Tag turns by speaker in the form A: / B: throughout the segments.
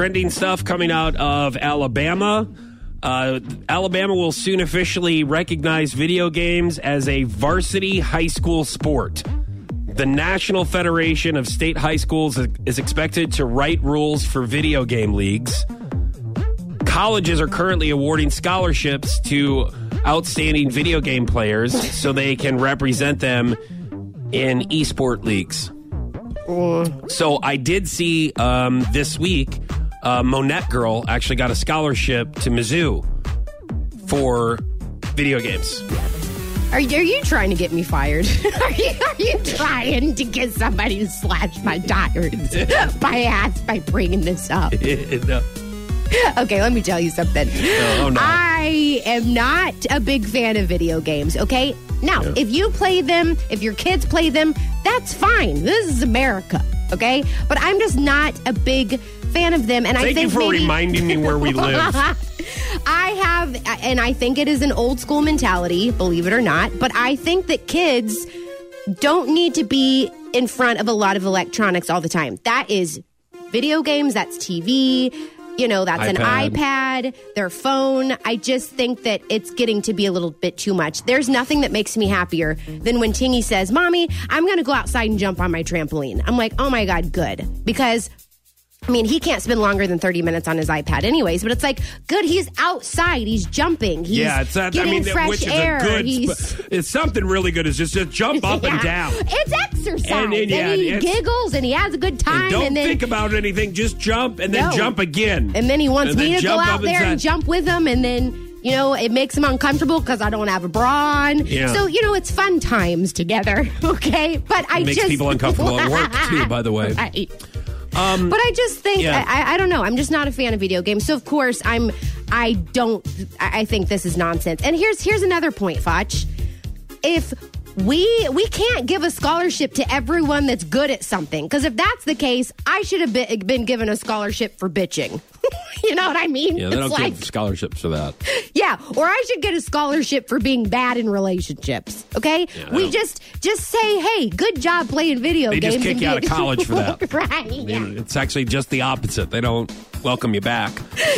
A: trending stuff coming out of Alabama. Uh, Alabama will soon officially recognize video games as a varsity high school sport. The National Federation of State High Schools is expected to write rules for video game leagues. Colleges are currently awarding scholarships to outstanding video game players so they can represent them in esport leagues. So I did see um, this week, uh, Monette Girl actually got a scholarship to Mizzou for video games.
B: Are you, are you trying to get me fired? are, you, are you trying to get somebody to slash my tires by ass by bringing this up?
A: No.
B: Okay, let me tell you something.
A: Oh, no.
B: I am not a big fan of video games, okay? Now,
A: Yeah.
B: if you play them, if your kids play them, that's fine. This is America, okay? But I'm just not a big fan of them. And I
A: Thank you
B: think
A: for
B: maybe-
A: reminding me where we live.
B: I have, and I think it is an old school mentality, believe it or not, but I think that kids don't need to be in front of a lot of electronics all the time. That is video games, that's TV, you know, that's an
A: iPad.
B: iPad, their phone. I just think that it's getting to be a little bit too much. There's nothing that makes me happier than when Tingy says, Mommy, I'm going to go outside and jump on my trampoline. I'm like, oh my God, good. Because I mean, he can't spend longer than 30 minutes on his iPad, anyways, but it's like, good, he's outside, he's jumping, he's
A: yeah, it's not. I
B: getting
A: mean,
B: fresh air.
A: good.
B: he's,
A: it's something really good. Is just to jump up and down.
B: It's exercise.
A: And
B: And,
A: yeah,
B: he
A: it's-
B: giggles and he has a good time.
A: And don't
B: and then,
A: think about anything. Just jump and then
B: No.
A: jump again.
B: and then he wants me to go out there
A: inside.
B: and jump with him, and then. You know, it makes him uncomfortable because I don't have a bra on.
A: Yeah.
B: So, you know, it's fun times together, okay? But I
A: It makes
B: just.
A: people uncomfortable at work, too, by the way.
B: Right. Um, but I just think
A: yeah.
B: I, I don't know. I'm just not a fan of video games. So of course I'm. I don't. I I think this is nonsense. And here's here's another point, Foch. If we we can't give a scholarship to everyone that's good at something because if that's the case, I should have been, been given a scholarship for bitching. you know what I mean?
A: yeah, they
B: It's
A: don't
B: like-
A: give scholarships for that.
B: yeah, or I should get a scholarship for being bad in relationships. Okay,
A: I
B: we just just say, hey, good job playing video
A: They
B: games.
A: just kick you out of college for that.
B: right? Yeah.
A: it's actually just the opposite. They don't welcome you back.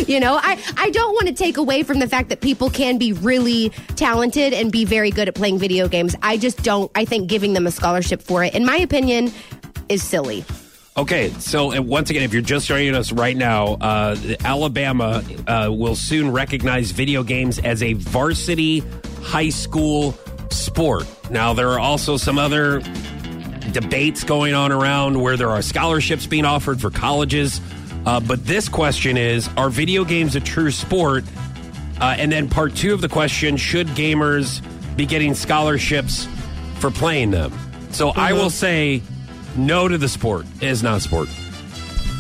B: You know, I, I don't want to take away from the fact that people can be really talented and be very good at playing video games. I just don't, I think giving them a scholarship for it, in my opinion, is silly.
A: Okay, so once again, if you're just joining us right now, uh, Alabama uh, will soon recognize video games as a varsity high school sport. Now, there are also some other debates going on around where there are scholarships being offered for colleges. Uh, but this question is Are video games a true sport? Uh, and then part two of the question Should gamers be getting scholarships for playing them? So I will say no to the sport. It is not a sport.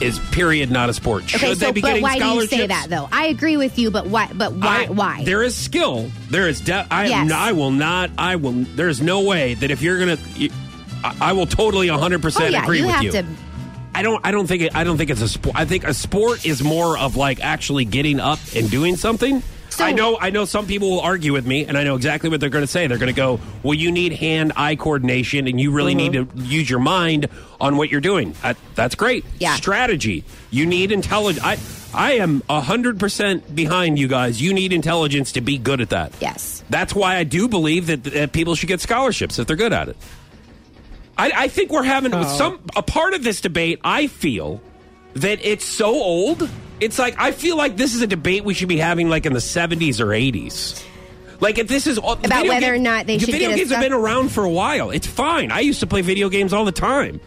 A: Is period not a sport. Should
B: Okay,
A: they
B: so
A: be
B: but
A: getting
B: why do you say that though? I agree with you, but why? But why?
A: I-
B: why?
A: There is skill. There is. De- I,
B: Yes.
A: not- I will not. I will. There's no way that if you're gonna, you, I, I will totally 100
B: oh
A: percent
B: yeah,
A: agree
B: you
A: with
B: have
A: you.
B: to.
A: I don't. I don't think. It, I don't think it's a sport. I think a sport is more of like actually getting up and doing something.
B: So-
A: I know. I know. Some people will argue with me, and I know exactly what they're going to say. They're going to go, "Well, you need hand-eye coordination, and you really need mm-hmm. to use your mind on what you're doing." I, that's great.
B: Yeah.
A: Strategy. You need intelligence. I. I am hundred percent behind you guys. You need intelligence to be good at that.
B: Yes.
A: That's why I do believe that, that people should get scholarships if they're good at it. I, I think we're having oh. some a part of this debate. I feel that it's so old. It's like I feel like this is a debate we should be having like in the seventies or eighties. Like if this is about
B: whether or not they should
A: video
B: get
A: games have been around for a while. It's fine. I used to play video games all the time.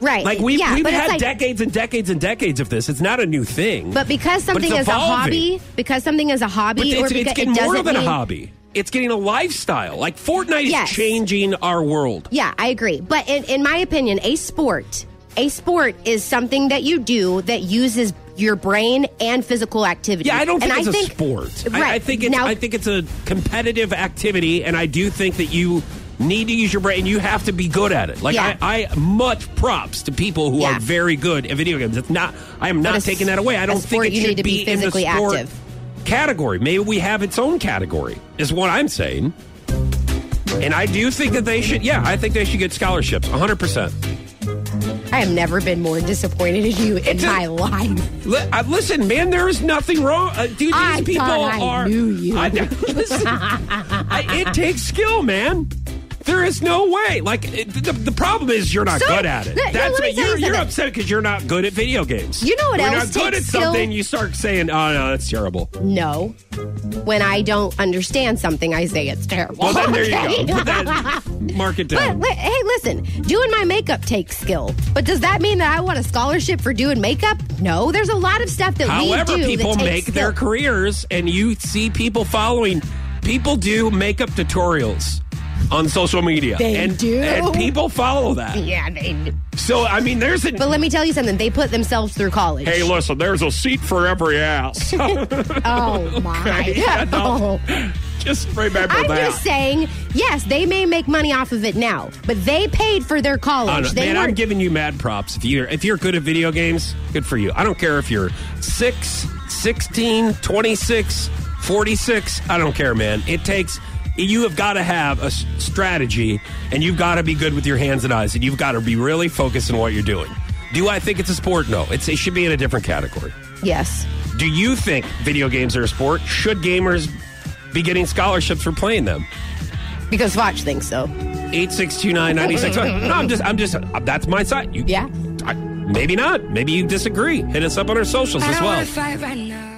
B: Right.
A: Like we've,
B: yeah,
A: we've had
B: like,
A: decades and decades and decades of this. It's not a new thing.
B: But because something
A: it's
B: is a hobby, because something is a
A: But
B: hobby,
A: it's,
B: or
A: it's
B: because
A: getting
B: it
A: more than a hobby. It's getting a lifestyle. Like Fortnite
B: Yes.
A: is changing our world.
B: Yeah, I agree. But in, in my opinion, a sport, a sport is something that you do that uses your brain and physical activity.
A: Yeah, I don't think
B: and
A: it's
B: I
A: a
B: think,
A: sport.
B: Right.
A: I, I think it's
B: now,
A: I think it's a competitive activity, and I do think that you need to use your brain. You have to be good at it. Like
B: Yeah.
A: I, I much props to people who
B: Yeah.
A: are very good at video games. It's not. I am not
B: a
A: taking that away. I don't think it should
B: to be
A: in the sport
B: active.
A: category. Maybe we have its own category. Is what I'm saying. And I do think that they should. Yeah, I think they should get scholarships. 100. percent
B: I have never been more disappointed in you in
A: a-
B: my life.
A: Li- uh, listen, man, there is nothing wrong. Uh, dude, these
B: I
A: people
B: thought I
A: are.
B: knew you.
A: I, listen, I- it takes skill, man. There is no way. Like it, the, the problem is you're not
B: So,
A: good at it.
B: no, no,
A: That's
B: let me
A: what
B: tell you
A: you're, you're
B: something.
A: upset because you're not good at video games.
B: You know what
A: When
B: else
A: You're not good at
B: takes skill?
A: something. You start saying, "Oh no, that's terrible."
B: No. When I don't understand something, I say it's terrible.
A: Well, then there you
B: Okay?
A: go. Put that, mark it
B: But,
A: down.
B: li- hey, listen, doing my makeup takes skill. But does that mean that I want a scholarship for doing makeup? No, there's a lot of stuff that
A: However,
B: we do
A: people
B: that takes
A: make
B: skill.
A: their careers, and you see people following. People do makeup tutorials on social media,
B: They
A: and
B: do?
A: and people follow that.
B: Yeah, they do.
A: So I mean, there's a.
B: But let me tell you something. They put themselves through college.
A: Hey, listen, there's a seat for every ass.
B: oh my!
A: Yeah,
B: Oh.
A: no. just remember
B: I'm
A: that.
B: just saying, yes, they may make money off of it now, but they paid for their college. they
A: Man, I'm giving you mad props. If you're if you're good at video games, good for you. I don't care if you're 6, 16, 26, 46. I don't care, man. It takes you have got to have a strategy and you've got to be good with your hands and eyes and you've got to be really focused on what you're doing. Do I think it's a sport? No. It's, it should be in a different category.
B: yes.
A: Do you think video games are a sport? Should gamers be getting scholarships for playing them?
B: Because Foch thinks so.
A: Eight six two nine ninety six. No, I'm just, I'm just. Uh, that's my side. You,
B: Yeah.
A: I, maybe not. Maybe you disagree. Hit us up on our socials as well.
C: fight right now.